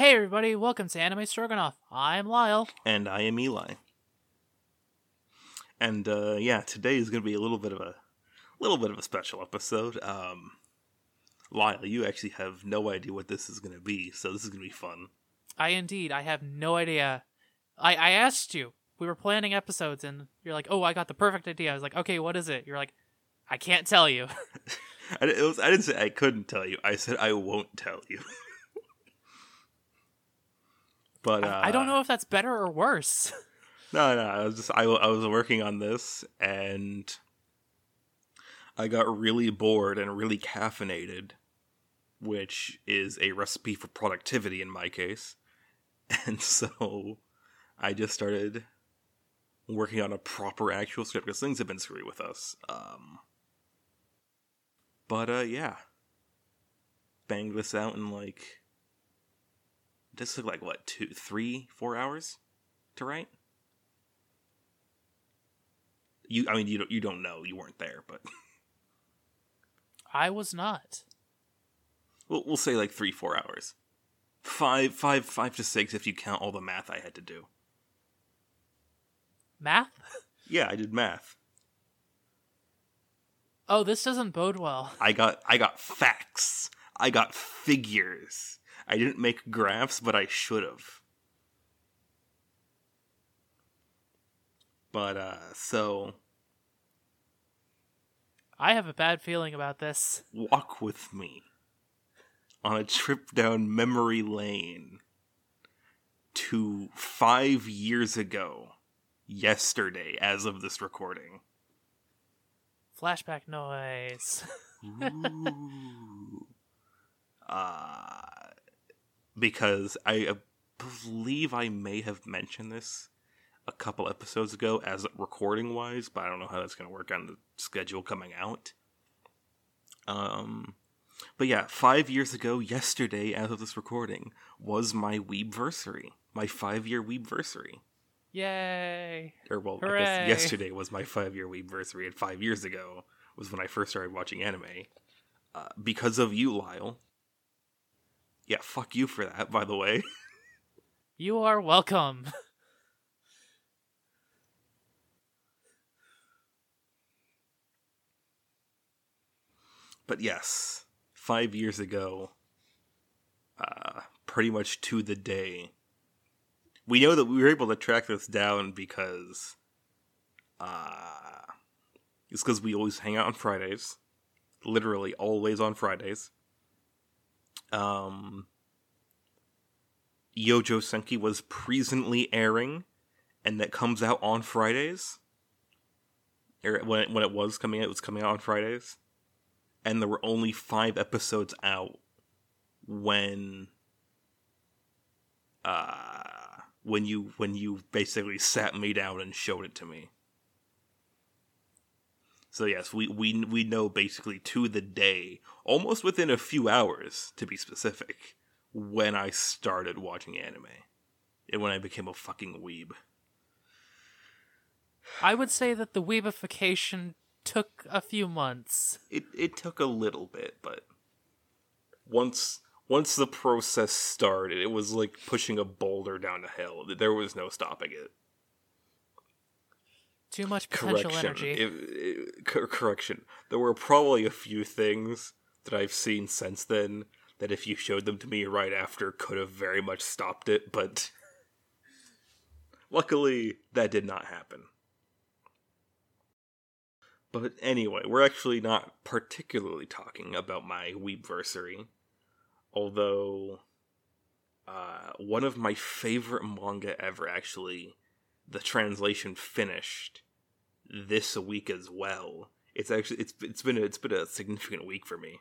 Hey everybody, welcome to Anime Stroganoff. I'm Lyle. And I am Eli. And uh, yeah, today is going to be a little bit of a little bit of a special episode. Um, Lyle, you actually have no idea what this is going to be, so this is going to be fun. I indeed, I have no idea. I I asked you. We were planning episodes, and you're like, "Oh, I got the perfect idea." I was like, "Okay, what is it?" You're like, "I can't tell you." I, it was, I didn't say I couldn't tell you. I said I won't tell you. but uh, I, don't know if that's better or worse. No, no, I was just I, I was working on this and I got really bored and really caffeinated, which is a recipe for productivity in my case. And so I just started working on a proper actual script because things have been screwy with us. Um, but uh, yeah, banged this out in like this took like what two, three, four hours to write. You, I mean, you don't, you don't know, you weren't there, but I was not. we'll, we'll say like three, four hours, five, five, five to six if you count all the math I had to do. Math? Yeah, I did math. Oh, this doesn't bode well. I got, I got facts. I got figures. I didn't make graphs, but I should have. But uh, so I have a bad feeling about this. walk with me on a trip down memory lane to five years ago, yesterday, as of this recording. Flashback noise. Ooh. uh, because I uh, believe I may have mentioned this a couple episodes ago as recording wise, but I don't know how that's going to work on the schedule coming out. Um, but yeah, five years ago, yesterday, as of this recording, was my Weebversary, my five year Weebversary. Yay. Or well, I guess yesterday was my five year Weebversary, and five years ago was when I first started watching anime. Uh, because of you, Lyle. Yeah, fuck you for that, by the way. You are welcome. But yes, five years ago, uh, pretty much to the day, we know that we were able to track this down because uh, it's because we always hang out on Fridays, literally always on Fridays. Um, Yojo Senki was presently airing, and that comes out on Fridays. Or when it, when it was coming out, it was coming out on Fridays and there were only five episodes out when uh when you when you basically sat me down and showed it to me so yes we we we know basically to the day almost within a few hours to be specific when i started watching anime and when i became a fucking weeb I would say that the weebification took a few months. it it took a little bit, but once once the process started, it was like pushing a boulder down a hill. There was no stopping it. Too much potential Correction. energy. It- it- cor- correction. There were probably a few things that I've seen since then that if you showed them to me right after could have very much stopped it, but luckily that did not happen. But anyway, we're actually not particularly talking about my Weebversary, although uh, one of my favorite manga ever actually, the translation finished this week as well. It's actually it's it's been a, it's been a significant week for me.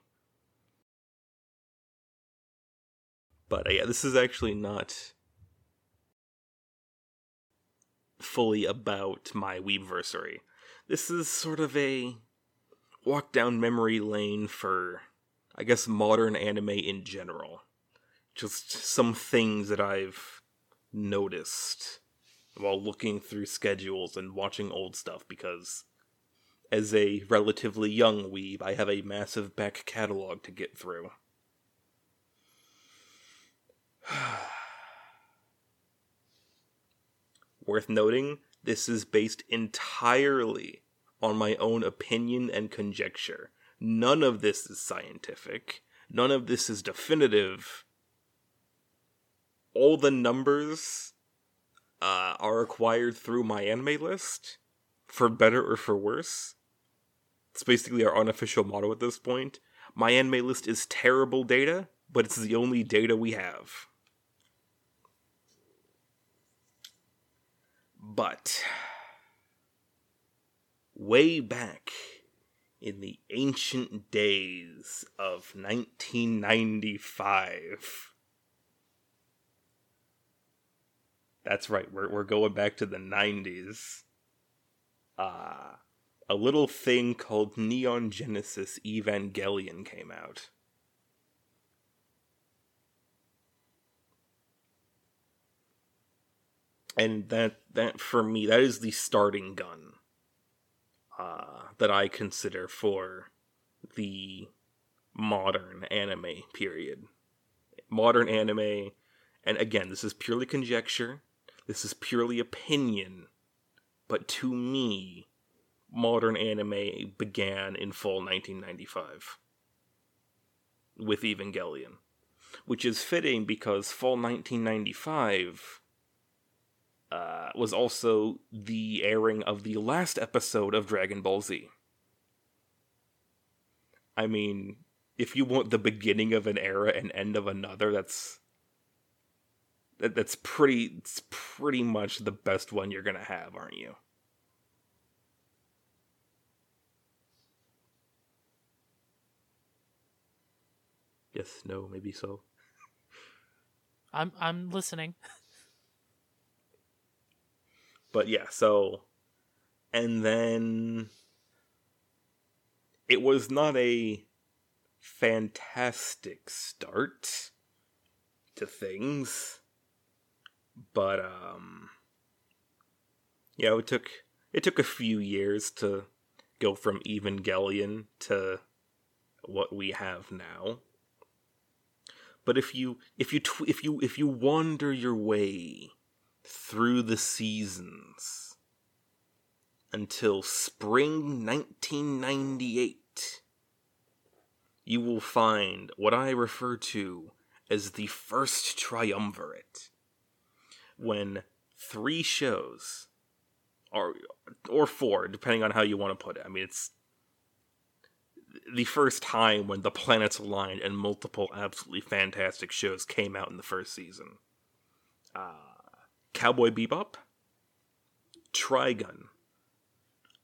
But uh, yeah, this is actually not fully about my Weebversary. This is sort of a walk down memory lane for, I guess, modern anime in general. Just some things that I've noticed while looking through schedules and watching old stuff because as a relatively young weeb, I have a massive back catalog to get through. Worth noting, this is based entirely on my own opinion and conjecture. None of this is scientific. None of this is definitive. All the numbers uh, are acquired through my anime list, for better or for worse. It's basically our unofficial motto at this point. My anime list is terrible data, but it's the only data we have. But way back in the ancient days of 1995. That's right, we're, we're going back to the 90s. Uh, a little thing called Neon Genesis Evangelion came out. And that that for me that is the starting gun uh, that I consider for the modern anime period. Modern anime, and again, this is purely conjecture, this is purely opinion, but to me, modern anime began in fall 1995 with Evangelion, which is fitting because fall 1995 uh, was also the airing of the last episode of Dragon Ball Z. I mean, if you want the beginning of an era and end of another, that's that, that's pretty it's pretty much the best one you're gonna have, aren't you? Yes, no, maybe so. I'm I'm listening. but yeah, so and then it was not a fantastic start to things but um yeah it took it took a few years to go from evangelion to what we have now. But if you if you tw- if you if you wander your way through the seasons until spring 1998 you will find what i refer to as the first triumvirate when three shows or or four depending on how you want to put it i mean it's the first time when the planets aligned and multiple absolutely fantastic shows came out in the first season. Uh, Cowboy Bebop, Trigun,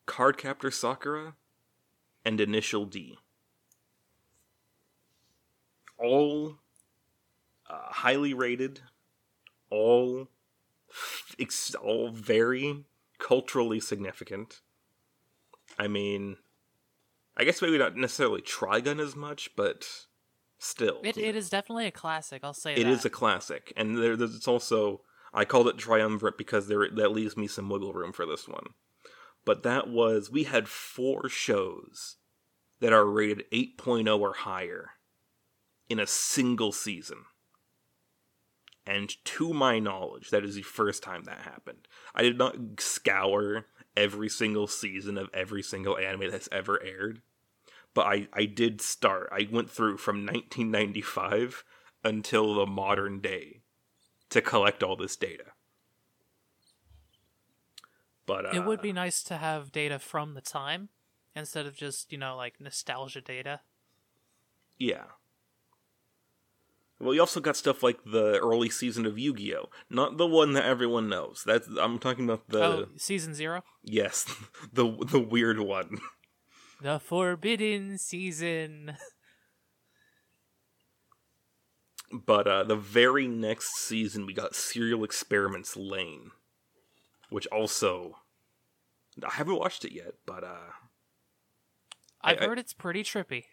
Cardcaptor Sakura, and Initial D. All uh, highly rated, all ex- all very culturally significant. I mean, I guess maybe not necessarily Trigun as much, but still, It it is definitely a classic. I'll say it that. is a classic, and there, there's it's also I called it triumvirate because there that leaves me some wiggle room for this one. But that was we had four shows that are rated 8.0 or higher in a single season. And to my knowledge, that is the first time that happened. I did not scour every single season of every single anime that's ever aired. But I, I did start. I went through from 1995 until the modern day to collect all this data. But uh, It would be nice to have data from the time instead of just, you know, like nostalgia data. Yeah. Well, you also got stuff like the early season of Yu-Gi-Oh, not the one that everyone knows. That's I'm talking about the oh, season 0? yes, the the weird one. The forbidden season. But uh, the very next season, we got Serial Experiments Lain, which also I haven't watched it yet, but uh, I've I- heard it's pretty trippy.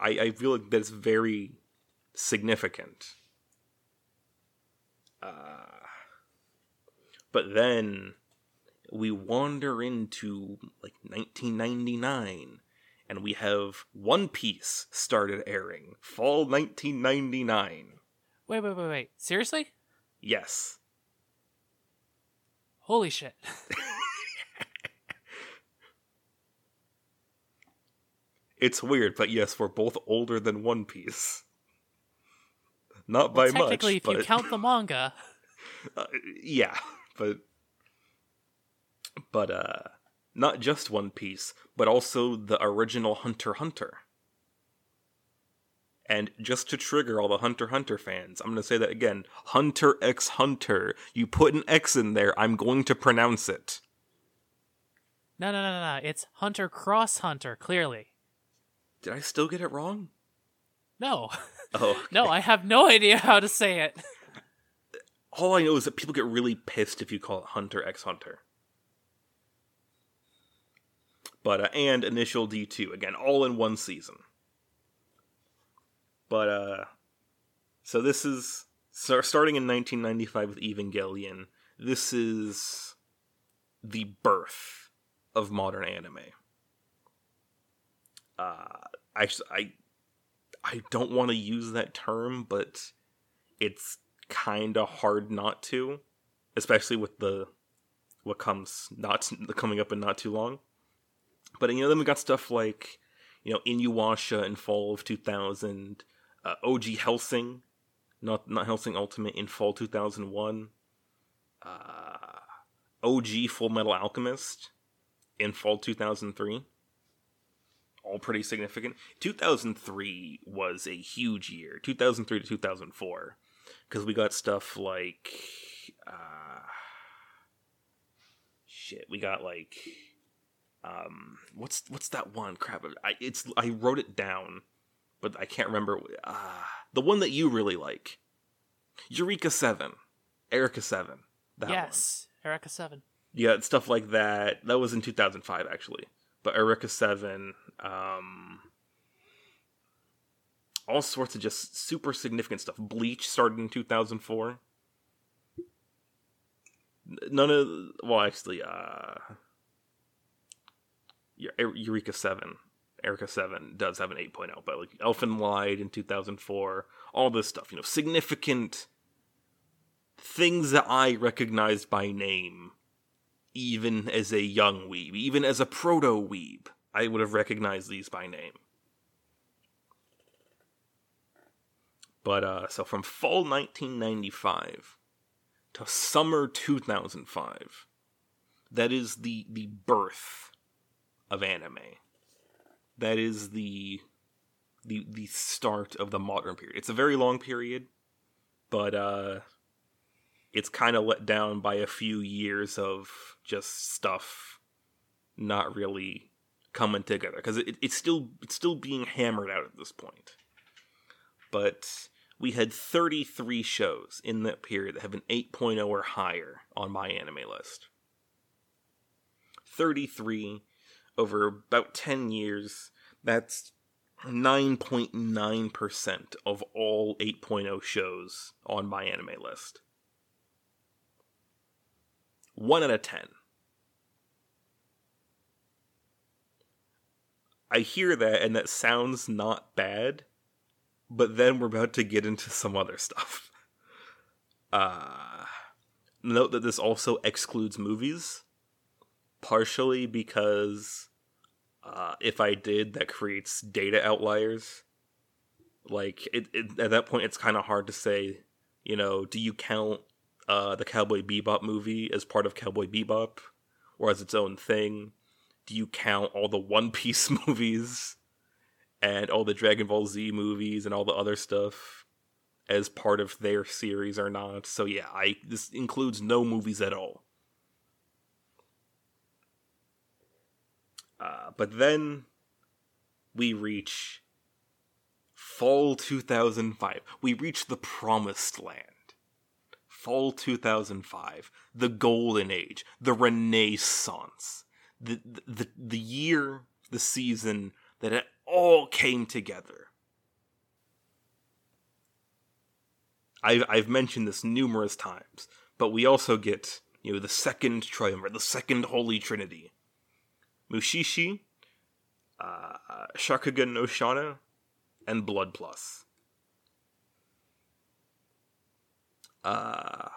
I, I feel like that's very significant. Uh, but then we wander into like 1999 and we have One Piece started airing fall 1999. Wait, wait, wait, wait. Seriously? Yes. Holy shit. It's weird, but yes, we're both older than One Piece. Not by well, technically, much, if you count the manga. uh, yeah, but but uh not just One Piece, but also the original Hunter Hunter. And just to trigger all the Hunter Hunter fans, I'm going to say that again. Hunter x Hunter. You put an X in there, I'm going to pronounce it. No, no, no, no, no. It's Hunter Cross Hunter, clearly. Did I still get it wrong? No. Oh. Okay. no, I have no idea how to say it. All I know is that people get really pissed if you call it Hunter x Hunter. But uh, and initial D2 again, all in one season. But uh so this is so starting in 1995 with Evangelion. This is the birth of modern anime. Uh I I I don't want to use that term, but it's kind of hard not to, especially with the what comes not coming up in not too long. But you know, then we got stuff like you know Inuyasha in fall of 2000, uh, OG Hellsing, not not Hellsing Ultimate in fall 2001, uh, OG Full Metal Alchemist in fall 2003 all pretty significant. 2003 was a huge year. 2003 to 2004 because we got stuff like uh shit, we got like um what's what's that one crap I it's I wrote it down but I can't remember uh the one that you really like. Eureka 7. Erica 7. That yes, one. Erica 7. Yeah, stuff like that. That was in 2005 actually. But Erica 7 um, all sorts of just super significant stuff. Bleach started in 2004. None of well, actually, uh, Eureka Seven, Erica Seven does have an 8.0, but like Elfen Lied in 2004, all this stuff, you know, significant things that I recognized by name, even as a young weeb, even as a proto weeb. I would have recognized these by name. But uh, so from fall 1995 to summer 2005, that is the the birth of anime. That is the the the start of the modern period. It's a very long period, but uh, it's kind of let down by a few years of just stuff not really coming together because it, it's still it's still being hammered out at this point. But we had 33 shows in that period that have an 8.0 or higher on my anime list. 33 over about 10 years. That's 9.9% of all 8.0 shows on my anime list. 1 out of 10. I hear that and that sounds not bad, but then we're about to get into some other stuff. Uh, note that this also excludes movies, partially because uh, if I did, that creates data outliers. Like it, it at that point, it's kind of hard to say. You know, do you count uh, the Cowboy Bebop movie as part of Cowboy Bebop, or as its own thing? Do you count all the One Piece movies and all the Dragon Ball Z movies and all the other stuff as part of their series or not? So yeah, I this includes no movies at all. Uh, but then we reach fall 2005. We reach the promised land. Fall 2005, the golden age, the renaissance the the the year, the season that it all came together. I've I've mentioned this numerous times, but we also get you know the second triumvirate, the second holy trinity, Mushishi, uh, Shakugan no Shana, and Blood Plus. Uh,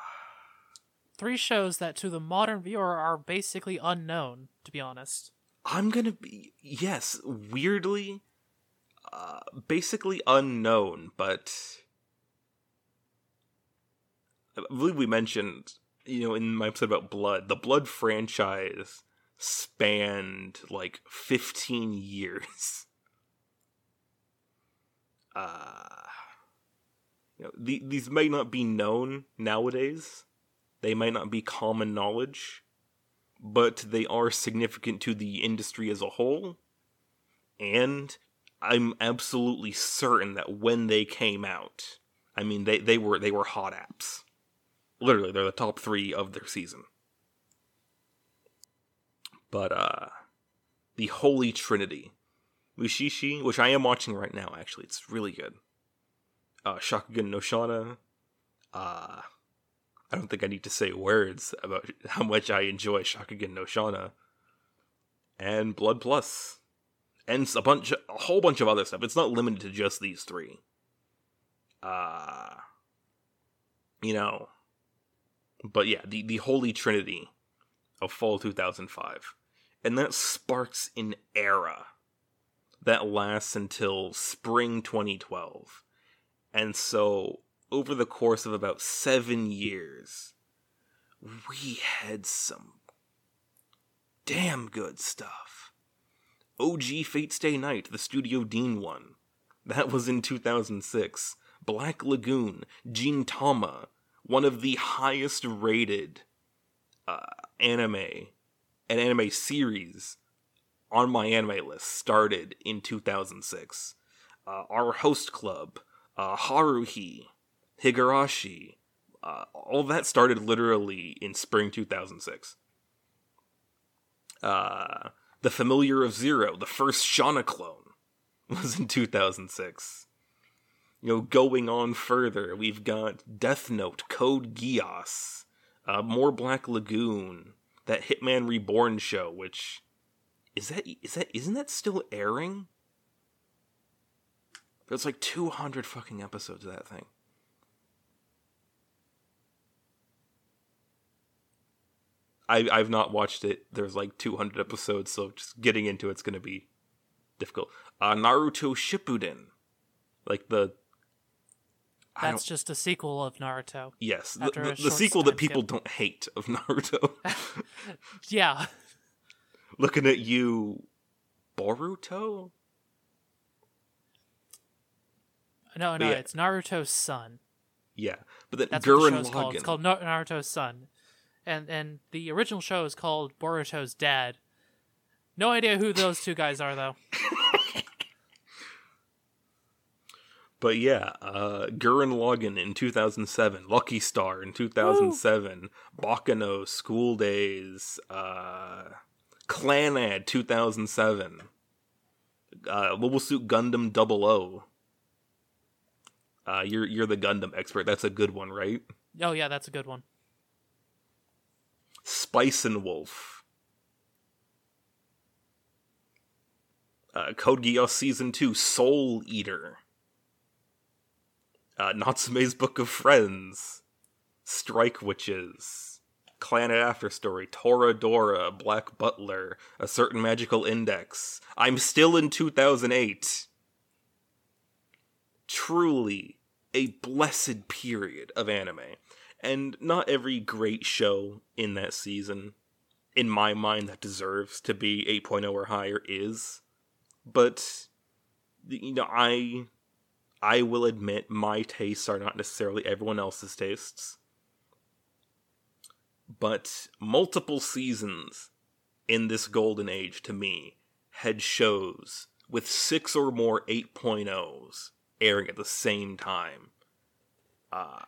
three shows that to the modern viewer are basically unknown, to be honest. I'm gonna be yes, weirdly, uh, basically unknown, but I believe we mentioned, you know, in my episode about Blood, the Blood franchise spanned like 15 years. Uh, you know, the, these may not be known nowadays. They might not be common knowledge, but they are significant to the industry as a whole. And I'm absolutely certain that when they came out, I mean they, they were they were hot apps. Literally, they're the top three of their season. But uh the Holy Trinity. Mushishi, which I am watching right now, actually. It's really good. Uh Shakugan no Shana. Uh I don't think I need to say words about how much I enjoy Shakugan no Shana. And Blood Plus. And a bunch a whole bunch of other stuff. It's not limited to just these three. Uh you know. But yeah, the, the Holy Trinity of fall 2005 and that sparks an era that lasts until spring 2012. And so, over the course of about seven years, we had some damn good stuff. OG Fate Stay Night, the Studio Dean one. That was in 2006. Black Lagoon, Gintama, one of the highest rated uh, anime an anime series on my anime list started in 2006. Uh, Ouran host club, uh, Haruhi, Higurashi, uh, all that started literally in spring 2006. Uh, the Familiar of Zero, the first Shana clone, was in 2006. You know, going on further, we've got Death Note, Code Geass, uh, more Black Lagoon, that Hitman Reborn show, which is that is that isn't that still airing? There's like 200 fucking episodes of that thing. I I've not watched it. There's like 200 episodes, so just getting into it's gonna be difficult. Uh, Naruto Shippuden, like the that's just a sequel of Naruto. Yes, the, the, the sequel that people skip. don't hate of Naruto. yeah. Looking at you, Boruto. No, no, yeah. it's Naruto's son. Yeah, but then That's Gurren what the called. It's called Naruto's son, and and the original show is called Boruto's dad. No idea who those two guys are though. But yeah, uh, Gurren Lagann in 2007, Lucky Star in 2007, Baccano School Days, uh, Clannad 2007, uh, Mobile Suit Gundam Double O. Uh, you're you're the Gundam expert. That's a good one, right? Oh yeah, that's a good one. Spice and Wolf. Uh, Code Geass Season 2, Soul Eater uh, Natsume's Book of Friends, Strike Witches, Clannad After Story, Toradora, Black Butler, A Certain Magical Index. I'm still in 2008. Truly a blessed period of anime. And not every great show in that season, in my mind, that deserves to be 8.0 or higher is. But, you know, I I will admit my tastes are not necessarily everyone else's tastes. But multiple seasons in this golden age to me had shows with six or more 8.0s airing at the same time. Uh,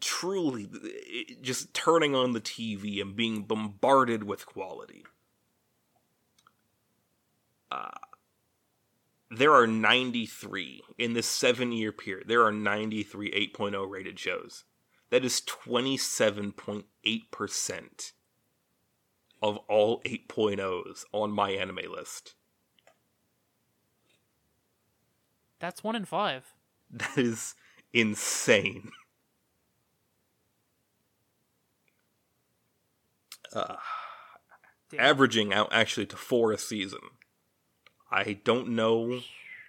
truly, just turning on the TV and being bombarded with quality. Uh, there are 93 in this seven year period. There are 93 8.0 rated shows. That is 27.8% of all 8.0s on my anime list. That's one in five. That is insane. Uh, averaging out actually to four a season. I don't know.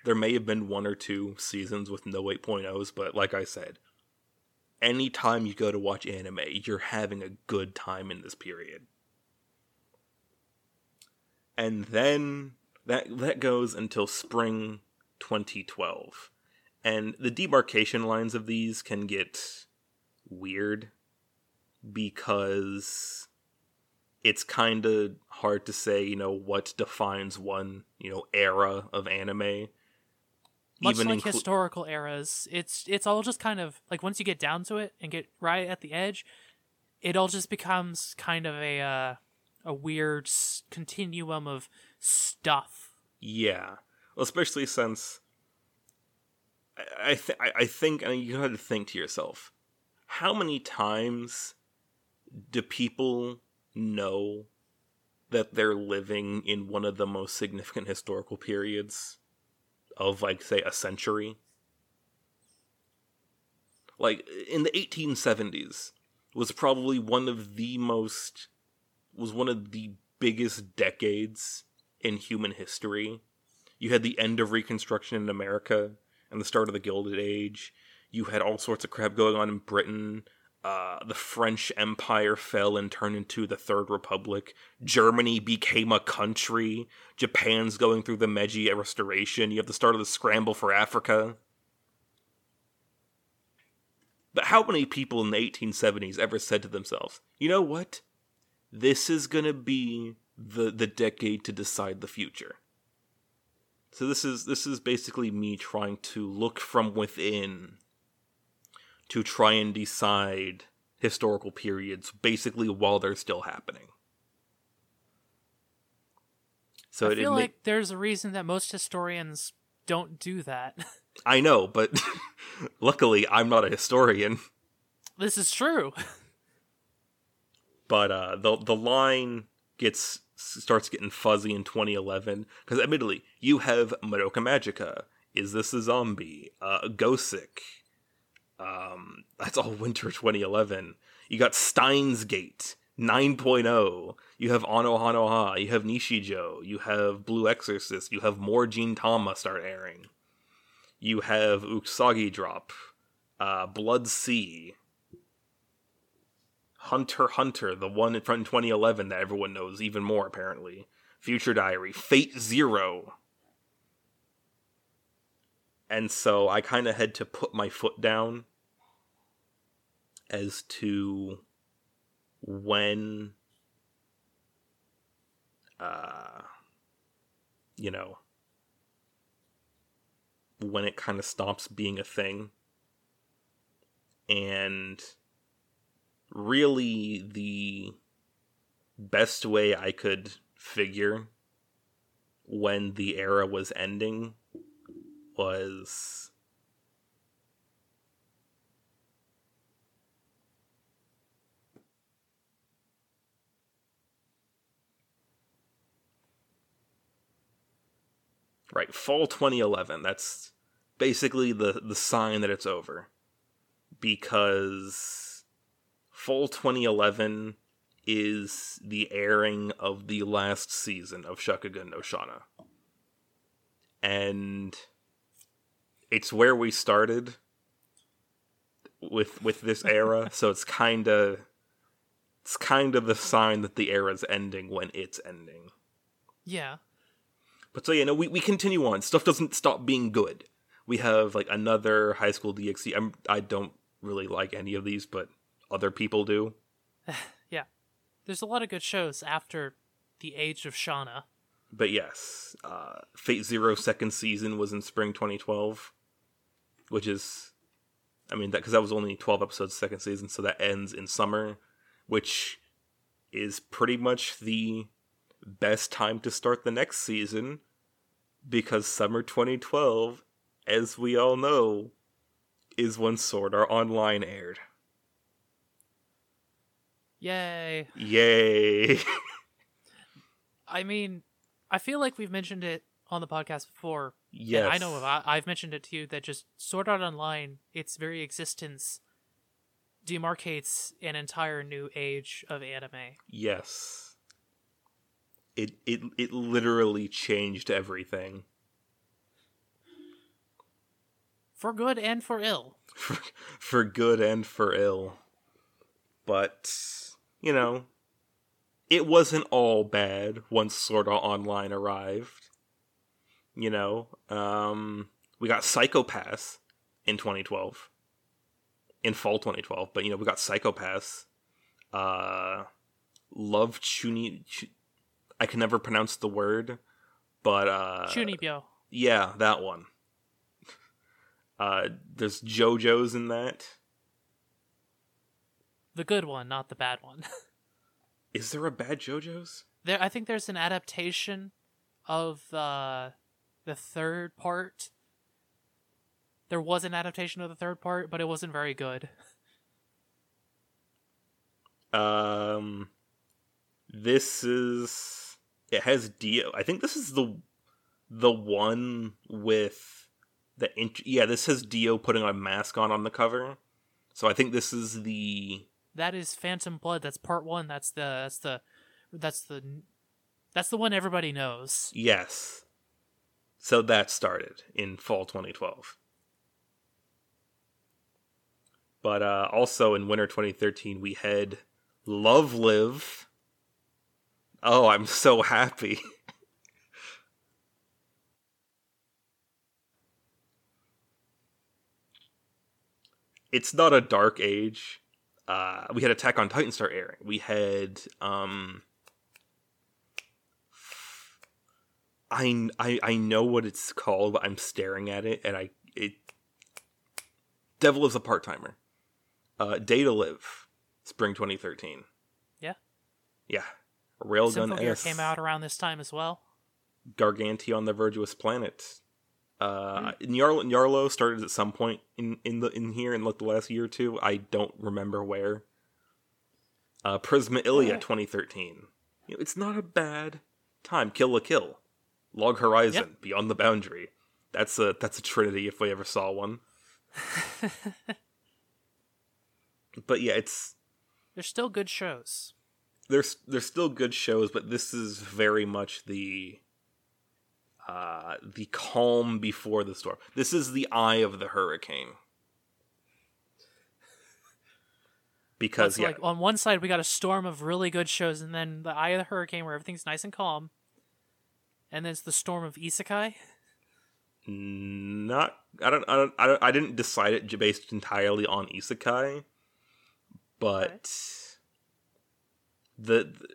There may have been one or two seasons with no 8.0s, but like I said, anytime you go to watch anime, you're having a good time in this period. And then that that goes until spring 2012. And the demarcation lines of these can get weird because it's kind of hard to say, you know, what defines one, you know, era of anime. Much like inclu- historical eras, it's it's all just kind of like once you get down to it and get right at the edge, it all just becomes kind of a uh, a weird s- continuum of stuff. Yeah, well, especially since I I, th- I I think and you had to think to yourself, how many times do people know that they're living in one of the most significant historical periods of like say a century? Like in the 1870s was probably one of the most was one of the biggest decades in human history. You had the end of Reconstruction in America and the start of the Gilded Age. You had all sorts of crap going on in Britain. Uh, the French Empire fell and turned into the Third Republic. Germany became a country. Japan's going through the Meiji Restoration. You have the start of the scramble for Africa. But how many people in the 1870s ever said to themselves, you know what? This is going to be the the decade to decide the future. So this is this is basically me trying to look from within to try and decide historical periods basically while they're still happening. So I feel ma- like there's a reason that most historians don't do that. I know, but luckily I'm not a historian. this is true. but uh, the the line gets starts getting fuzzy in 2011 because admittedly you have Madoka Magica, Is This a Zombie, uh, Gosick, um, that's all winter 2011. You got Steins Gate 9.0. You have Anohanoha. You have Nichijou. You have Blue Exorcist. You have more Gintama start airing. You have Usagi Drop, uh, Blood-C, Hunter Hunter, the one from 2011 that everyone knows even more apparently. Future Diary, Fate Zero. And so I kind of had to put my foot down as to when uh you know when it kind of stops being a thing. And really the best way I could figure when the era was ending was right fall 2011 that's basically the the sign that it's over because fall 2011 is the airing of the last season of Shakugan no Shana. And it's where we started with with this era, so it's kind of it's kind of the sign that the era's ending when it's ending. Yeah. But so yeah, know, we, we continue on. Stuff doesn't stop being good. We have like another high school DxD. I'm I don't really like any of these, but other people do. yeah. There's a lot of good shows after the age of Shana. But yes, uh, Fate Zero second season was in spring 2012, which is, I mean, that because that was only 12 episodes second season, so that ends in summer, which is pretty much the best time to start the next season because summer 2012, as we all know, is when Sword Art Online aired. Yay. Yay! I mean, I feel like we've mentioned it on the podcast before. Yes, I know I, I've mentioned it to you that just Sword Art Online, its very existence, demarcates an entire new age of anime. Yes. It it it literally changed everything. For good and for ill. For, for good and for ill. But you know, it wasn't all bad once Sword Art Online arrived. You know, um we got Psycho-Pass in 2012. In fall 2012, but you know, we got Psycho-Pass. Uh Love Chuni Ch- I can never pronounce the word, but uh Chunibyo. yeah, that one. Uh there's JoJo's in that. The good one, not the bad one. Is there a bad JoJo's? there I think there's an adaptation of uh the third part. There was an adaptation of the third part, but it wasn't very good. Um this is it has Dio. I think this is the the one with the int- yeah, this has Dio putting a mask on on the cover. So I think this is the That is Phantom Blood. That's part one. That's the that's the that's the that's the one everybody knows. yes. So that started in fall 2012. But uh also in winter 2013 we had Love Live. Oh, I'm so happy. it's not a dark age. Uh, we had Attack on Titan start airing. We had um, I, I I know what it's called, but I'm staring at it, and I it. Devil is a part timer. Uh, Date A Live, spring 2013. Yeah. Yeah. Railgun Symphogear S. came out around this time as well. Gargantia on the Virtuous Planet. Uh, Nyarlo, Nyarlo started at some point in, in the in here in like the last year or two. I don't remember where. Uh, Prisma Illya Yeah. 2013. You know, it's not a bad time. Kill la Kill, Log Horizon, Yep. Beyond the Boundary. That's a that's a trinity if we ever saw one. but yeah, it's There's still good shows. there's there's still good shows, but this is very much the uh the calm before the storm. This is the eye of the hurricane. Because yeah, like on one side we got a storm of really good shows, and then the eye of the hurricane where everything's nice and calm, and then it's the storm of isekai. not I don't I don't I, don't, I didn't decide it based entirely on isekai, but the, the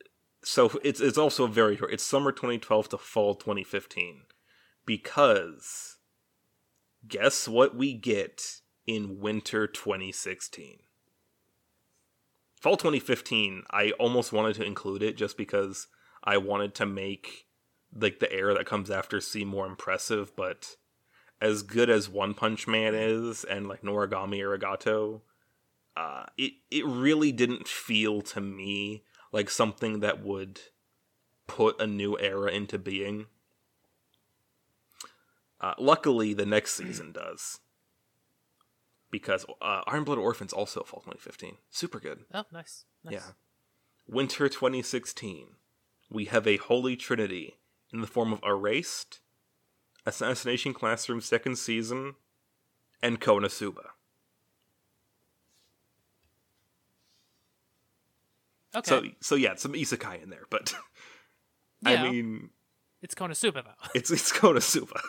so it's it's also very short. It's summer 2012 to fall 2015 because guess what we get in winter 2016. Fall 2015, I almost wanted to include it just because I wanted to make like the era that comes after seem more impressive, but as good as One Punch Man is and like Noragami Aragoto, uh, it it really didn't feel to me like something that would put a new era into being. Uh, luckily, the next season does. Because uh, Iron Blood Orphans also fall 2015. Super good. Oh, nice. nice. Yeah. Winter 2016. We have a holy trinity in the form of Erased, Assassination Classroom second season, and Konosuba. Okay. So so yeah, some isekai in there, but I mean it's Konosuba though. it's it's Konosuba.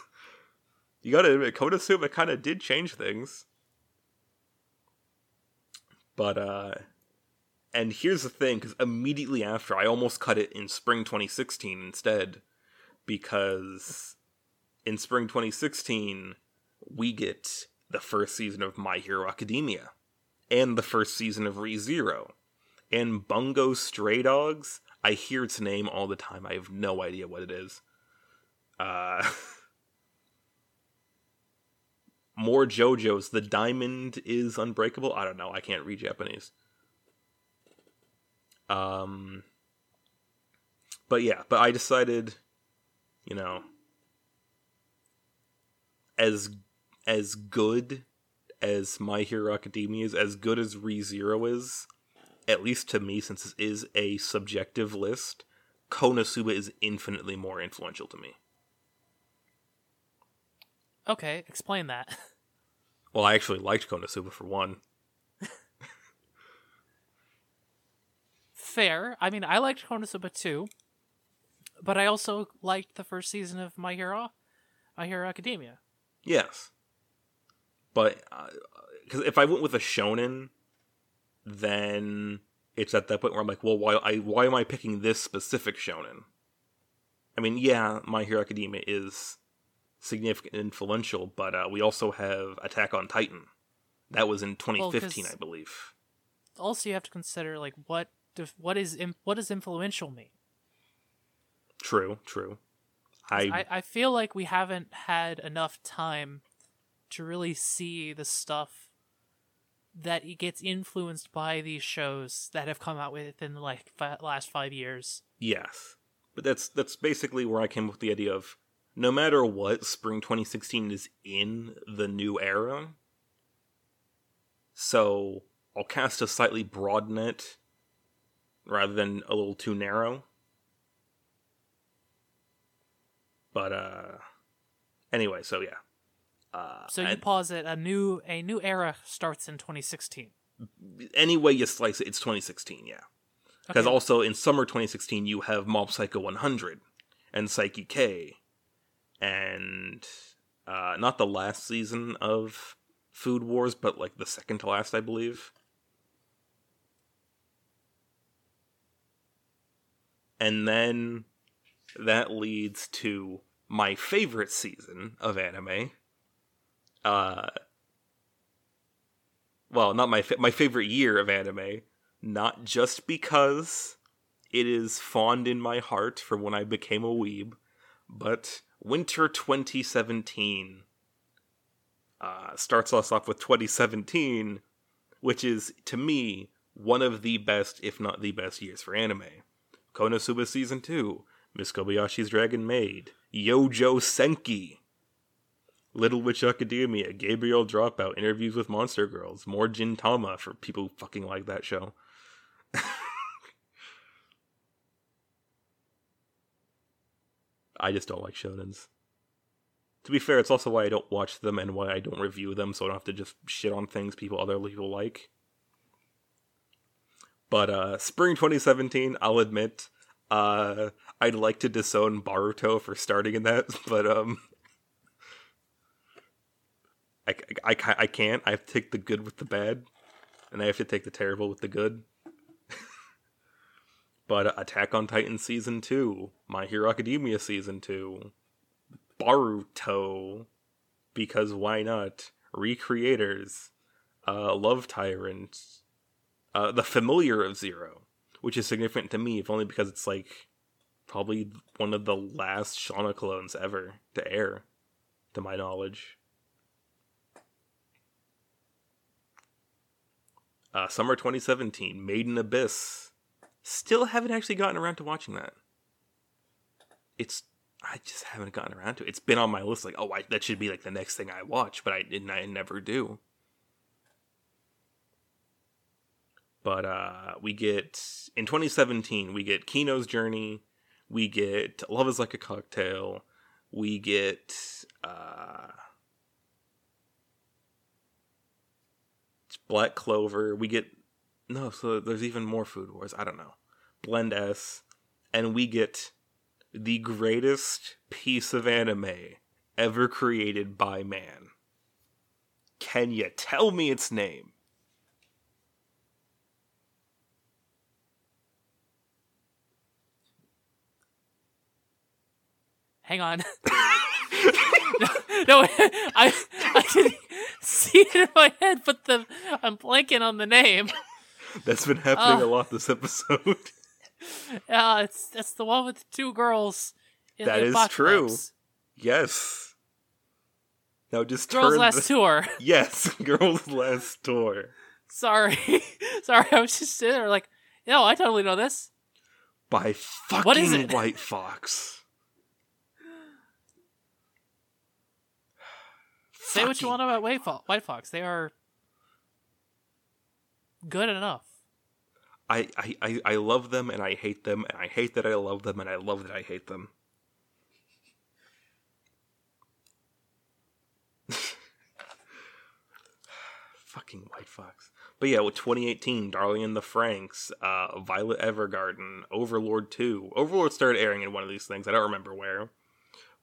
You gotta admit, Konosuba kind of did change things. But uh and here's the thing, because immediately after I almost cut it in spring 2016 instead, because in spring 2016 we get the first season of My Hero Academia and the first season of ReZero. And Bungo Stray Dogs, I hear its name all the time. I have no idea what it is. Uh more JoJo's. The diamond is unbreakable. I don't know. I can't read Japanese. Um, but yeah, but I decided, you know, as as good as My Hero Academia is, as good as ReZero is, at least to me, since this is a subjective list, Konosuba is infinitely more influential to me. Okay, explain that. Well, I actually liked Konosuba for one. Fair. I mean, I liked Konosuba too, but I also liked the first season of My Hero, My Hero Academia. Yes, but because uh, if I went with a shonen, then it's at that point where I'm like, well, why I why am I picking this specific shonen? I mean, yeah, My Hero Academia is significant and influential, but uh, we also have Attack on Titan. That was in 2015, well, I believe. Also, you have to consider like what what is what does influential mean? True, true. I, I I feel like we haven't had enough time to really see the stuff that gets influenced by these shows that have come out within the like f- last five years. Yes, but that's that's basically where I came up with the idea of no matter what, spring 2016 is in the new era. So I'll cast a slightly broad net rather than a little too narrow. But uh anyway, so yeah. Uh, so you pause it. A new a new era starts in 2016. Any way you slice it, it's 2016. Yeah, because okay. also in summer 2016 you have Mob Psycho 100 and Saiki K, and uh, not the last season of Food Wars, but like the second to last, I believe. And then that leads to my favorite season of anime. Uh, well, not my fa- my favorite year of anime, not just because it is fond in my heart from when I became a weeb, but winter 2017 uh, starts us off with 2017, which is to me one of the best, if not the best, years for anime. Konosuba Season 2, Miss Kobayashi's Dragon Maid, Yojo Senki, Little Witch Academia, Gabriel Dropout, Interviews with Monster Girls, more Gintama for people who fucking like that show. I just don't like shonens. To be fair, it's also why I don't watch them and why I don't review them, so I don't have to just shit on things people other people like. But uh spring 2017, I'll admit, uh I'd like to disown Boruto for starting in that, but um I, I, I can't. I have to take the good with the bad, and I have to take the terrible with the good. but Attack on Titan season two, My Hero Academia season two, Boruto, because why not? Recreators, uh, Love Tyrant, uh, the familiar of Zero, which is significant to me, if only because it's like probably one of the last Shana clones ever to air, to my knowledge. Uh, summer 2017, Made in Abyss. Still haven't actually gotten around to watching that. It's I just haven't gotten around to it. It's been on my list, like, oh, I, that should be like the next thing I watch, but I didn't. I never do. But uh, we get in 2017, we get Kino's Journey, we get Love Is Like a Cocktail, we get uh, Black Clover, we get no, so there's even more Food Wars. I don't know, Blend S, and we get the greatest piece of anime ever created by man. Can you tell me its name? Hang on. no, I I can see it in my head, but the I'm blanking on the name. That's been happening uh, a lot this episode. Yeah, it's that's the one with the two girls. that is true. Yes. Now just girls turn last the... tour. Yes, girls last tour. Sorry, sorry. I was just sitting there like, no, I totally know this. By fucking what is it? White Fox. Say what you want about White Fox. White Fox. They are good enough. I, I, I, love them and I hate them and I hate that I love them and I love that I hate them. Fucking White Fox. But yeah, with 2018, Darling in the Franxx, uh, Violet Evergarden, Overlord 2. Overlord started airing in one of these things. I don't remember where.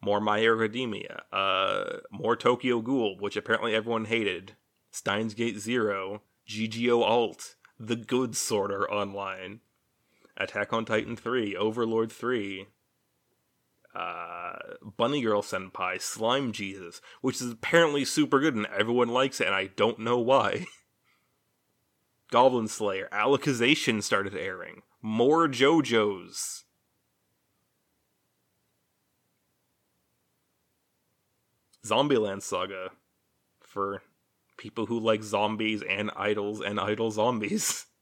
More My Academia. Uh, more Tokyo Ghoul, which apparently everyone hated. Steins Gate Zero. GGO Alt. The Good Sword Art Online. Attack on Titan 3. Overlord 3. Uh, Bunny Girl Senpai. Slime Jesus. Which is apparently super good and everyone likes it, and I don't know why. Goblin Slayer. Alicization started airing. More JoJo's. Zombieland Saga. For people who like zombies and idols and idol zombies.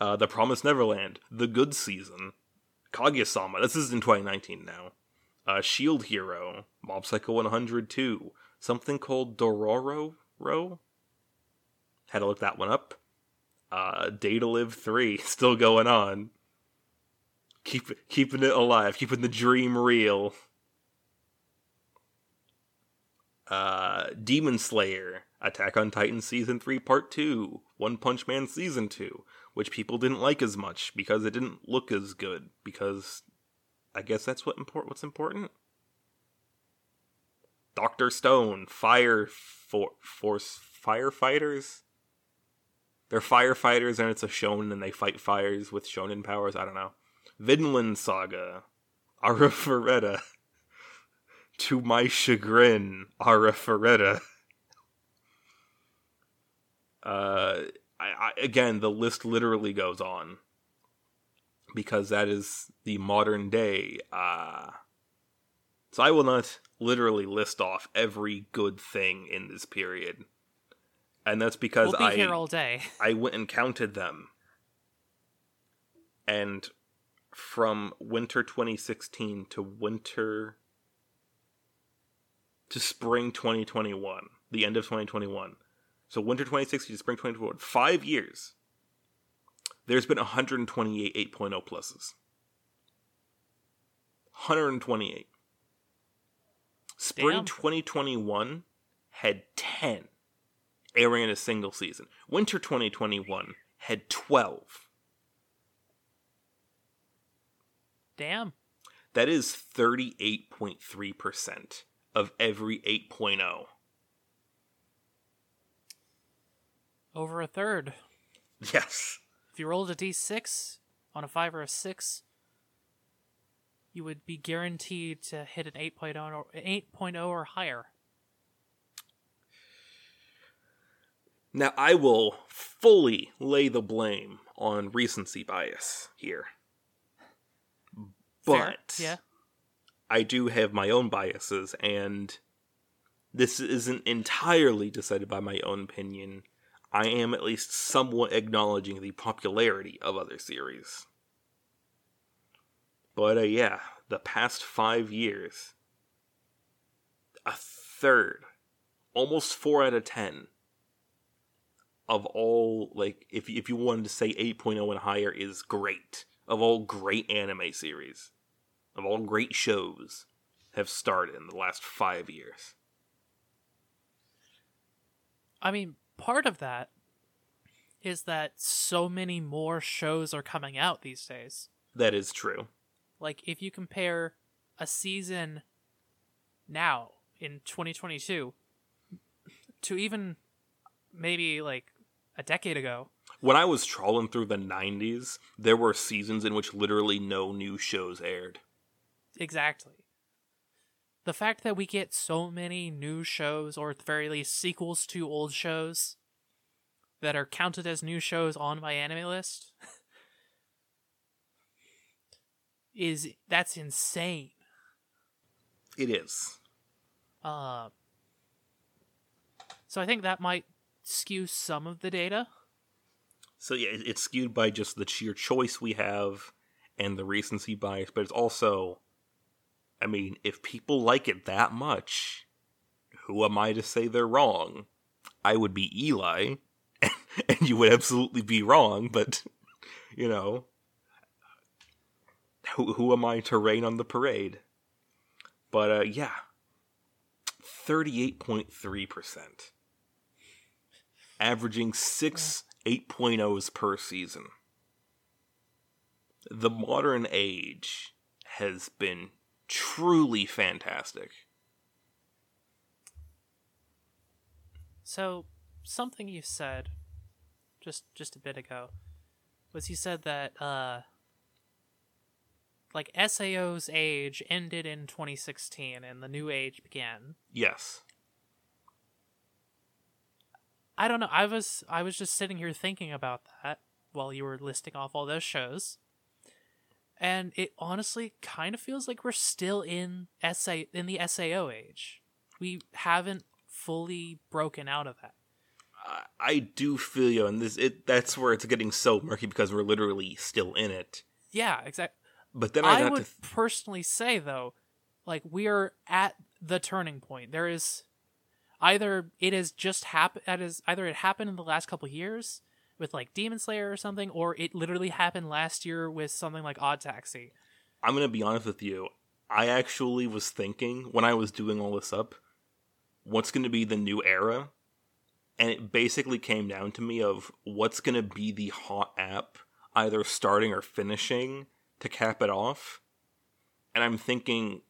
Uh, the Promised Neverland, The Good Season, Kaguya-sama, this is in 2019 now. Uh, Shield Hero, Mob Psycho 102, something called Dororo Ro. Had to look that one up. Uh, Date A Live 3, still going on. Keep keeping it alive, keeping the dream real. Uh, Demon Slayer, Attack on Titan Season 3 Part 2, One Punch Man Season 2, which people didn't like as much because it didn't look as good because I guess that's what import what's important. Doctor Stone, Fire for- Force Firefighters. They're firefighters and it's a shonen and they fight fires with shonen powers. I don't know. Vinland Saga, Arifureta. to my chagrin, Arifureta. Uh, I, I, again, the list literally goes on because that is the modern day. Uh, so I will not literally list off every good thing in this period, and that's because We'll be I here all day. I went and counted them, and from winter 2016 to winter to spring 2021, the end of 2021. So winter 2016 to spring 2021, five years. There's been 128 8.0 pluses. 128. Spring Damn. 2021 had 10 airing in a single season. Winter 2021 had 12. Damn. That is 38.3% of every oh. 8.0. Over a third. Yes. If you rolled a d6 on a 5 or a 6, you would be guaranteed to hit an 8.0 or, 8.0 or higher. Now, I will fully lay the blame on recency bias here. Fair, But yeah. I do have my own biases, and this isn't entirely decided by my own opinion. I am at least somewhat acknowledging the popularity of other series. But uh, yeah, the past five years, a third, almost four out of ten of all like if if you wanted to say 8.0 and higher is great of all great anime series of all great shows have started in the last 5 years. I mean, part of that is that so many more shows are coming out these days. That is true. Like, if you compare a season now in 2022 to even maybe like a decade ago, When I was trawling through the 90s, there were seasons in which literally no new shows aired. Exactly. The fact that we get so many new shows, or at the very least sequels to old shows, that are counted as new shows on my anime list, is that's insane. It is. Uh, so I think that might skew some of the data. So yeah, it's skewed by just the sheer choice we have and the recency bias, but it's also I mean, if people like it that much, who am I to say they're wrong? I would be Eli, and you would absolutely be wrong, but, you know, who, who am I to rain on the parade? But, uh, yeah, 38.3%. Averaging six 8.0s per season. The modern age has been truly fantastic. So, something you said just just a bit ago was you said that uh like SAO's age ended in 2016 and the new age began. Yes. I don't know. I was I was just sitting here thinking about that while you were listing off all those shows. And it honestly kind of feels like we're still in SA in the SAO age. We haven't fully broken out of that. I, I do feel you, and this it that's where it's getting so murky because we're literally still in it. Yeah, exactly. But then I, I got would to th- personally say though, like we are at the turning point. There is either it has just happened. That is either it happened in the last couple years with like Demon Slayer or something, or it literally happened last year with something like Odd Taxi. I'm gonna be honest with you. I actually was thinking when I was doing all this up, what's gonna be the new era, and it basically came down to me of what's gonna be the hot app, either starting or finishing to cap it off. And I'm thinking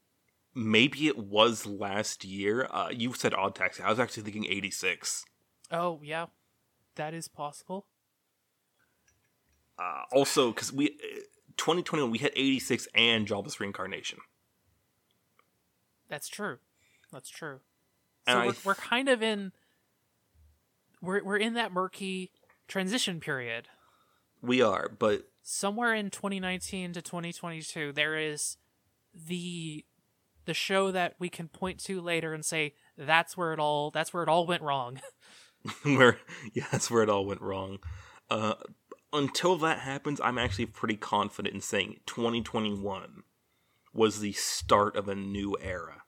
maybe it was last year. Uh, you said Odd Taxi. I was actually thinking 86. Oh yeah, that is possible. Uh, also, because we 2021 we hit 86 and Jobless Reincarnation. That's true. That's true. And So we're, th- we're kind of in we're we're in that murky transition period. We are, but somewhere in 2019 to 2022 there is the the show that we can point to later and say that's where it all that's where it all went wrong where yeah, that's where it all went wrong. Uh, until that happens, I'm actually pretty confident in saying 2021 was the start of a new era.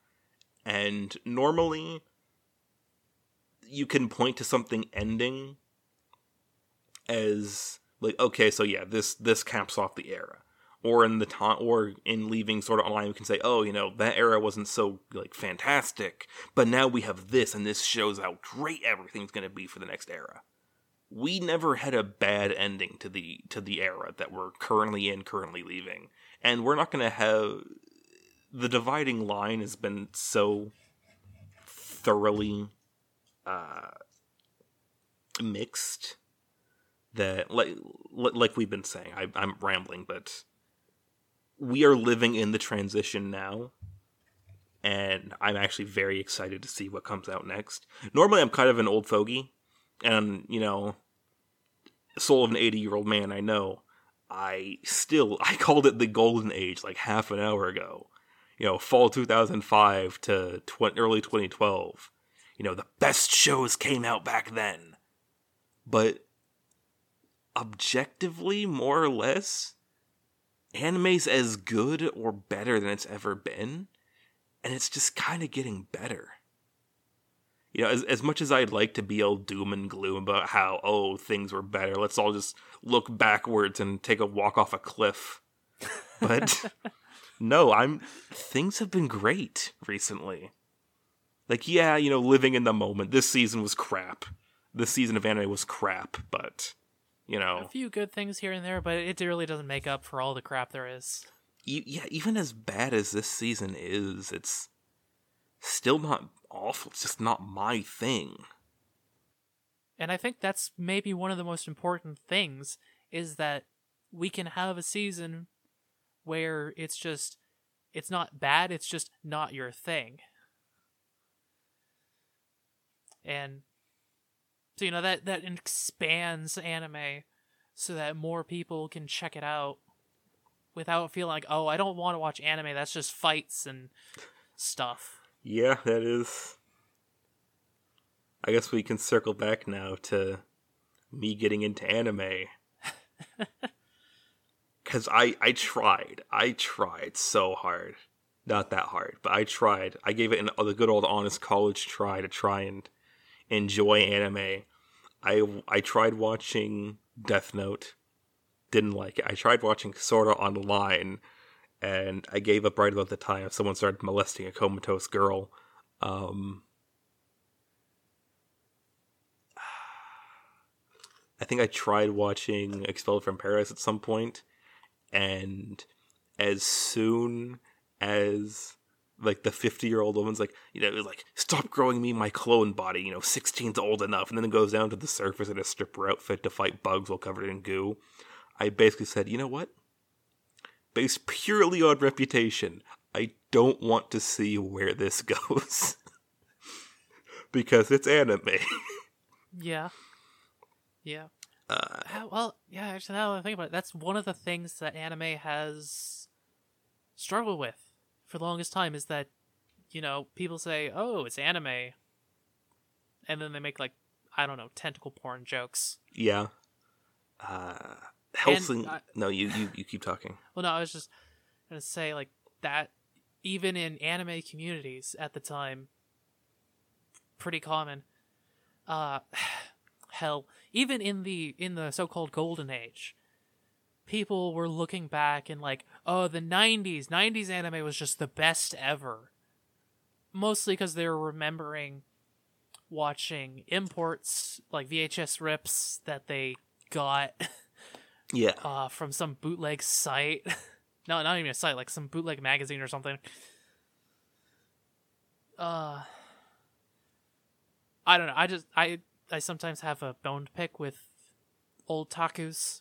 And normally, you can point to something ending as like, okay, so yeah, this this caps off the era. Or in the time, or in leaving Sword Art Online, we can say, oh, you know, that era wasn't so like fantastic, but now we have this, and this shows how great everything's going to be for the next era. We never had a bad ending to the to the era that we're currently in, currently leaving, and we're not going to have the dividing line has been so thoroughly uh, mixed that like like we've been saying I, i'm rambling but we are living in the transition now. And i'm actually very excited to see what comes out next. Normally i'm kind of an old fogey and you know soul of an 80 year old man i know i still i called it the golden age like half an hour ago. You know fall 2005 to tw- early 2012 you know the best shows came out back then. But objectively, more or less, anime's as good or better than it's ever been, and it's just kind of getting better. You know, as, as much as I'd like to be all doom and gloom about how, oh, things were better, let's all just look backwards and take a walk off a cliff. But no, I'm things have been great recently. Like, yeah, you know, living in the moment. This season was crap. This season of anime was crap, but you know, a few good things here and there but it really doesn't make up for all the crap there is e- yeah, even as bad as this season is, it's still not awful. It's just not my thing. and i think that's maybe one of the most important things is that we can have a season where it's just it's not bad it's just not your thing and so you know that that expands anime so that more people can check it out without feeling like oh i don't want to watch anime that's just fights and stuff Yeah, that is. I guess we can circle back now to me getting into anime. Cause I I tried. I tried so hard. not that hard, but I tried. I gave it an, the good old honest college try to try and enjoy anime. I I tried watching Death Note, didn't like it. I tried watching Sword Art Online, and I gave up right about the time someone started molesting a comatose girl. Um, I think I tried watching Expelled from Paradise at some point, and as soon as like the 50 year old woman's like you know like stop growing me my clone body you know 16's old enough and then it goes down to the surface in a stripper outfit to fight bugs while covered in goo i basically said you know what based purely on reputation i don't want to see where this goes because it's anime Yeah. Yeah. uh, well, yeah, actually, now that I think about it, that's one of the things that anime has struggled with for the longest time is that, you know, people say, oh, it's anime. And then they make, like, I don't know, tentacle porn jokes. yeah uh Hellsing. I- no, you, you you keep talking. Well, no, I was just going to say, like, that even in anime communities at the time, pretty common. Uh, hell, even in the in the so-called golden age, people were looking back and like, oh, the '90s, '90s anime was just the best ever. Mostly because they were remembering watching imports like VHS rips that they got Yeah, uh, from some bootleg site. no, not even a site, like some bootleg magazine or something. Uh, I don't know. I just I I sometimes have a bone to pick with old takus.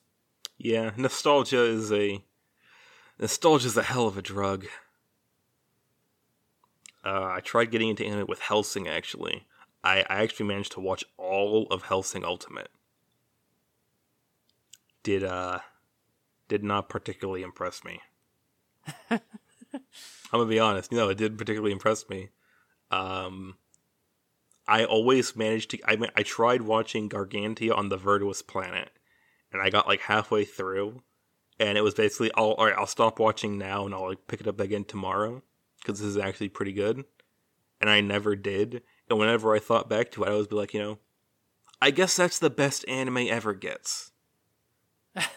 yeah. Nostalgia is a nostalgia is a hell of a drug. Uh, I tried getting into anime with Hellsing. Actually, I, I actually managed to watch all of Hellsing Ultimate. Did uh, did not particularly impress me. I'm gonna be honest. No, it didn't particularly impress me. Um, I always managed to. I mean, I tried watching Gargantia on the Verdurous Planet, and I got like halfway through, and it was basically, "I'll all right, I'll stop watching now, and I'll like pick it up again tomorrow because this is actually pretty good." And I never did. And whenever I thought back to it, I always be like, you know, I guess that's the best anime ever gets.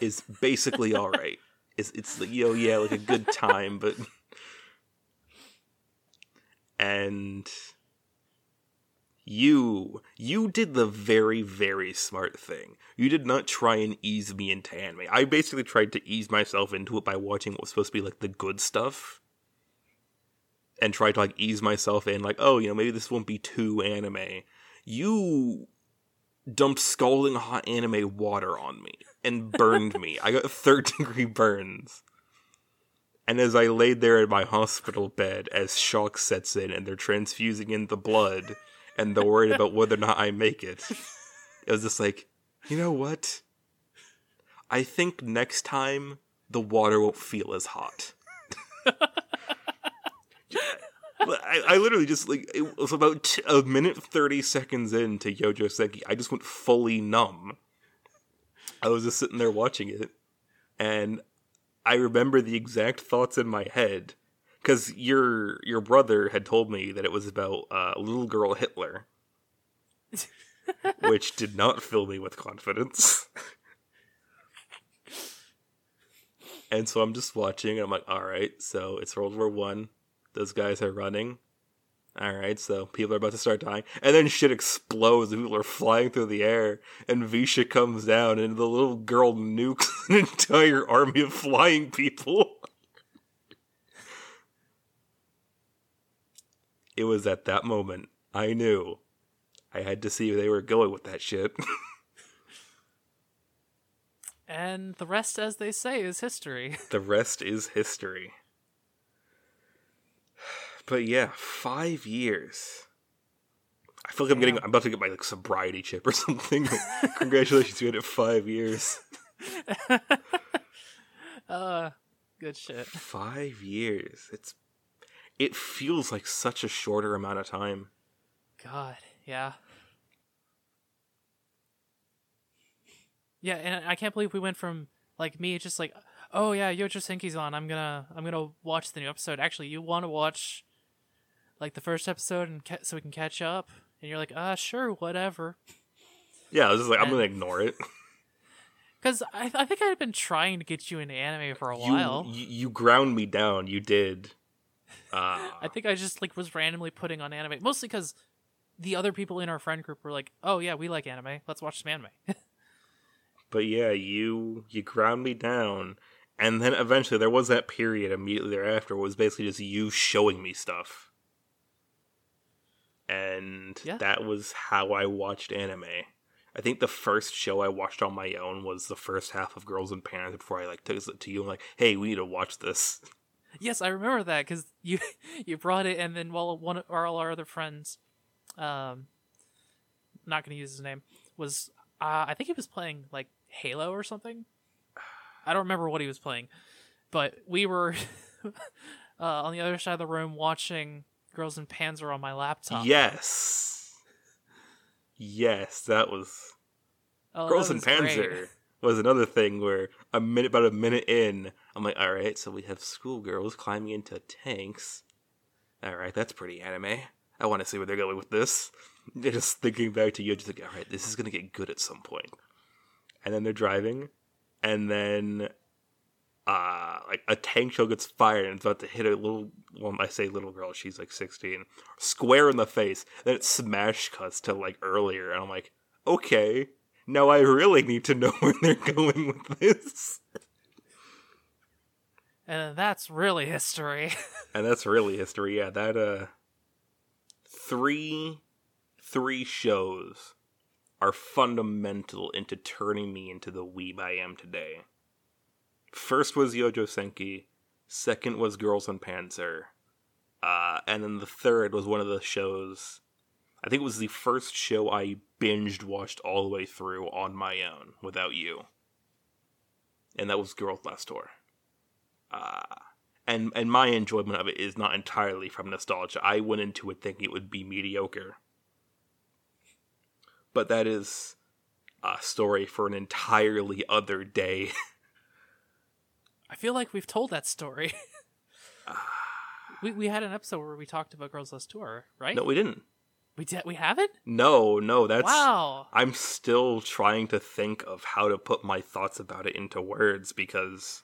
Is basically all right. It's it's like, yo yeah, like a good time, but and you you did the very very smart thing. You did not try and ease me into anime. I basically tried to ease myself into it by watching what was supposed to be like the good stuff and tried to like ease myself in like oh you know maybe this won't be too anime. You dumped scalding hot anime water on me and burned me i got third degree burns and as I laid there in my hospital bed, as shock sets in and they're transfusing in the blood, and they're worried about whether or not I make it, it was just like, you know what? I think next time the water won't feel as hot. But I, I literally just like it was about t- a minute thirty seconds into Yojo Senki, I just went fully numb. I was just sitting there watching it, and I remember the exact thoughts in my head because your your brother had told me that it was about uh, little girl Hitler, which did not fill me with confidence. and so I'm just watching, and I'm like, all right, so it's World War One. Those guys are running. All right, so people are about to start dying, and then shit explodes, and people are flying through the air, and Visha comes down, and the little girl nukes an entire army of flying people. it was at that moment I knew I had to see where they were going with that shit. And the rest, as they say, is history. the rest is history. But yeah, five years. I feel like I'm getting. I'm about to get my like sobriety chip or something. Congratulations, you had it five years. uh, good shit. Five years. It's. It feels like such a shorter amount of time. God, yeah. Yeah, and I can't believe we went from like me just like, "Oh yeah, Yojo Senki's on. I'm gonna I'm gonna watch the new episode. Actually, you want to watch like the first episode and ca- so we can catch up?" And you're like, "Ah, sure, whatever." Yeah, I was just like, I'm gonna ignore it. Because I, I think I had been trying to get you into anime for a while. you you ground me down. You did. Uh, I think I just like was randomly putting on anime, mostly because the other people in our friend group were like, "Oh yeah, we like anime. Let's watch some anime." but yeah, you you ground me down, and then eventually there was that period immediately thereafter. Where it was basically just you showing me stuff, and Yeah. that was how I watched anime. I think the first show I watched on my own was the first half of Girls und Panzer before I like took it to you and like, hey, we need to watch this. yes, I remember that because you you brought it, and then while one of our, all our other friends, um, not gonna use his name, was uh, I think he was playing like Halo or something. I don't remember what he was playing, but we were uh, on the other side of the room watching Girls in Pants Panzer on my laptop. Yes, yes, that was Oh, that Girls in was great. Panzer was another thing where a minute, about a minute in, I'm like, all right, so we have schoolgirls climbing into tanks. All right, that's pretty anime. I want to see where they're going with this. They're just thinking back to you, just like, all right, this is gonna get good at some point. And then they're driving, and then, uh, like a tank shell gets fired and it's about to hit a little. Well, I say little girl, she's like 16, square in the face. Then it smash cuts to like earlier, and I'm like, okay, now I really need to know where they're going with this. And that's really history. And that's really history. Yeah, that uh three three shows are fundamental into turning me into the weeb I am today. First was Yojo Senki, second was Girls und Panzer, uh, and then the third was one of the shows. I think it was the first show I binged watched all the way through on my own without you, and that was Girls Last Tour. Uh, and and my enjoyment of it is not entirely from nostalgia. I went into it thinking it would be mediocre, but that is a story for an entirely other day. I feel like we've told that story. we we had an episode where we talked about Girls Last Tour, right? no, we didn't. we did. We haven't. No, no, that's. wow. I'm still trying to think of how to put my thoughts about it into words because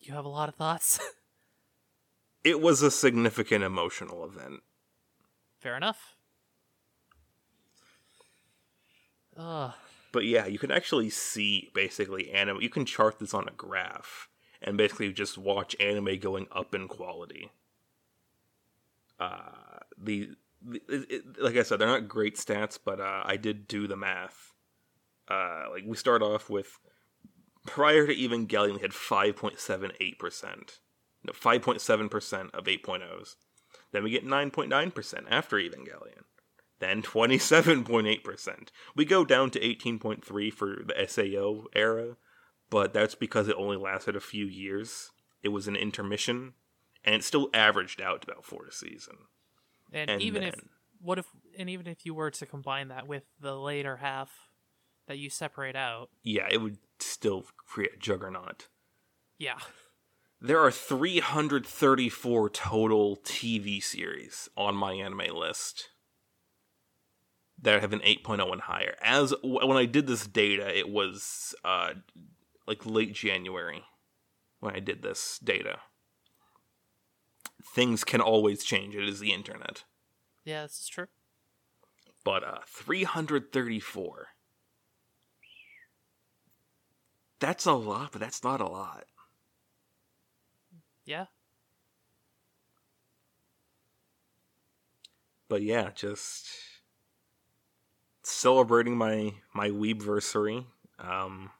You have a lot of thoughts. it was a significant emotional event. Fair enough. Ugh. But yeah, you can actually see basically anime. You can chart this on a graph and basically just watch anime going up in quality. Uh, the, the it, it- like I said, they're not great stats, but uh, I did do the math. Uh, like we start off with prior to Evangelion, we had five point seven eight percent, no five point seven percent of 8.0s. Then we get nine point nine percent after Evangelion then 27.8%. We go down to 18.3 for the SAO era, but that's because it only lasted a few years. It was an intermission, and it still averaged out to about four a season. And, And even if what if and even if you were to combine that with the later half that you separate out, Yeah, it would still create a juggernaut. yeah. There are 334 total TV series on my anime list that have an 8.0 and higher. As when I did this data, it was uh, like late January when I did this data. Things can always change. It is the internet. Yeah, this is true. But uh, 334. That's a lot, but that's not a lot. Yeah. but yeah, just celebrating my my weebversary. Um,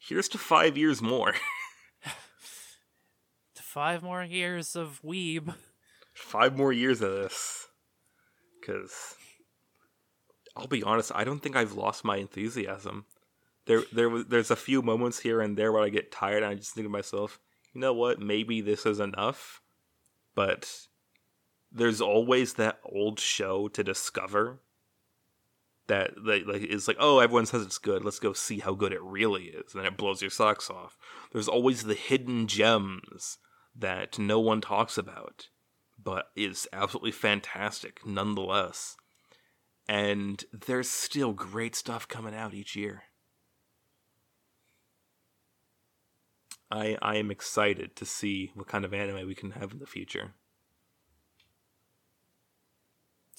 here's to five years more. To five more years of weeb. five more years of this, because I'll be honest, I don't think I've lost my enthusiasm. There, there was, there's a few moments here and there where I get tired, and I just think to myself, you know what? Maybe this is enough, but there's always that old show to discover. that, like is like, oh, everyone says it's good. Let's go see how good it really is, and it blows your socks off. There's always the hidden gems that no one talks about, but is absolutely fantastic nonetheless. And there's still great stuff coming out each year. I I am excited to see what kind of anime we can have in the future.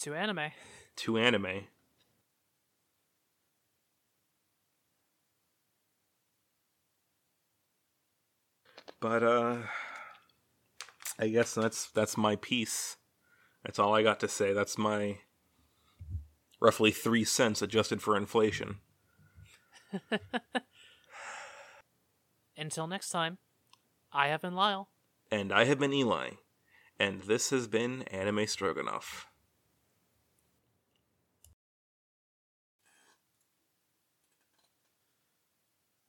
To anime. To anime. But uh I guess that's that's my piece. That's all I got to say. That's my roughly 3 cents adjusted for inflation. Until next time, I have been Lyle. And I have been Eli. And this has been Anime Stroganoff.